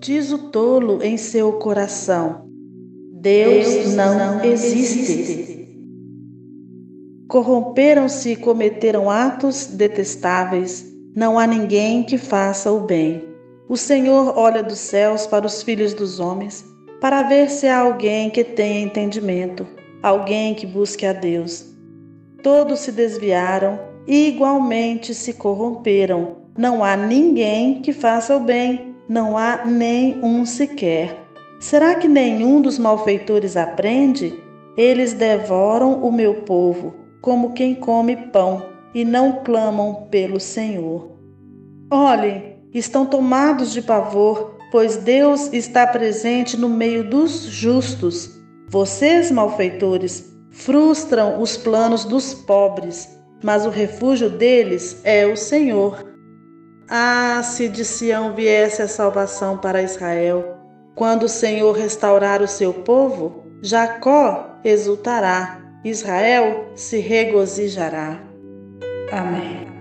diz o tolo em seu coração: Deus, não, existe. Corromperam-se e cometeram atos detestáveis. Não há ninguém que faça o bem. O Senhor olha dos céus para os filhos dos homens, para ver se há alguém que tenha entendimento, alguém que busque a Deus. Todos se desviaram e igualmente se corromperam. Não há ninguém que faça o bem, não há nem um sequer. Será que nenhum dos malfeitores aprende? Eles devoram o meu povo, como quem come pão, e não clamam pelo Senhor. Olhem, estão tomados de pavor, pois Deus está presente no meio dos justos. Vocês, malfeitores, frustram os planos dos pobres, mas o refúgio deles é o Senhor. Ah, se de Sião viesse a salvação para Israel! Quando o Senhor restaurar o seu povo, Jacó exultará, Israel se regozijará. Amém.